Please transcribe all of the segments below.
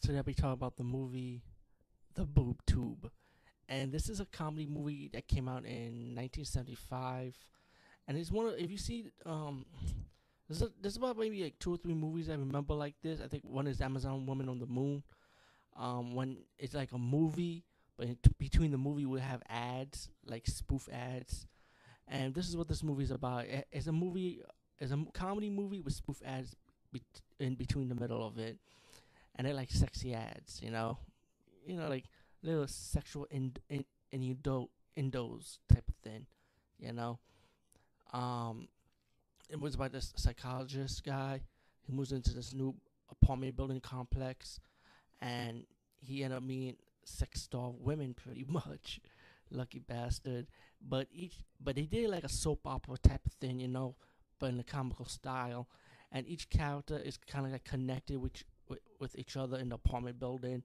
today I'll be talking about the movie The Boob Tube. And this is a comedy movie that came out in 1975. And it's one of, if you see, um, there's, a, there's about maybe like two or three movies I remember like this. I think one is Amazon Woman on the Moon. Um, when it's like a movie, but between the movie we have ads, like spoof ads. And this is what this movie is about. It's a movie, it's a comedy movie with spoof ads in between the middle of it and they're like sexy ads, you know, you know, like little sexual in in indos type of thing, you know. Um, it was about this psychologist guy who moves into this new apartment building complex, and he ended up meeting sex doll women pretty much. Lucky bastard. But each, but they did like a soap opera type of thing, you know, but in a comical style. And each character is kind of like connected with with, each other in the apartment building.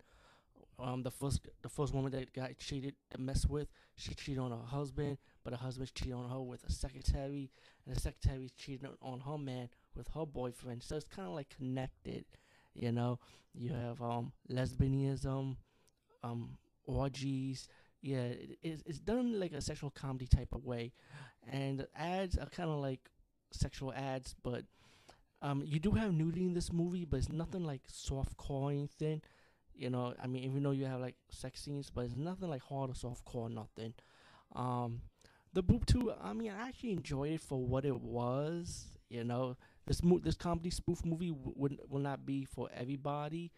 Um, the first the first woman that got cheated to mess with, she cheated on her husband, but her husband cheated on her with a secretary, and the secretary cheated on her man with her boyfriend. So it's kind of like connected, you know. You have um lesbianism, um orgies. Yeah, it, it's it's done like a sexual comedy type of way, and ads are kind of like sexual ads, but um, you do have nudity in this movie, but it's nothing like soft core anything. You know, I mean, even though you have like sex scenes, but it's nothing like hard or soft core, nothing. Um, the Boob Tube. I mean, I actually enjoyed it for what it was. You know, this mo- this comedy spoof movie would will not be for everybody,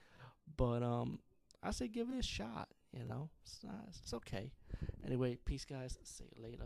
but um, I say give it a shot. You know, it's not, it's okay. Anyway, peace, guys. See you later.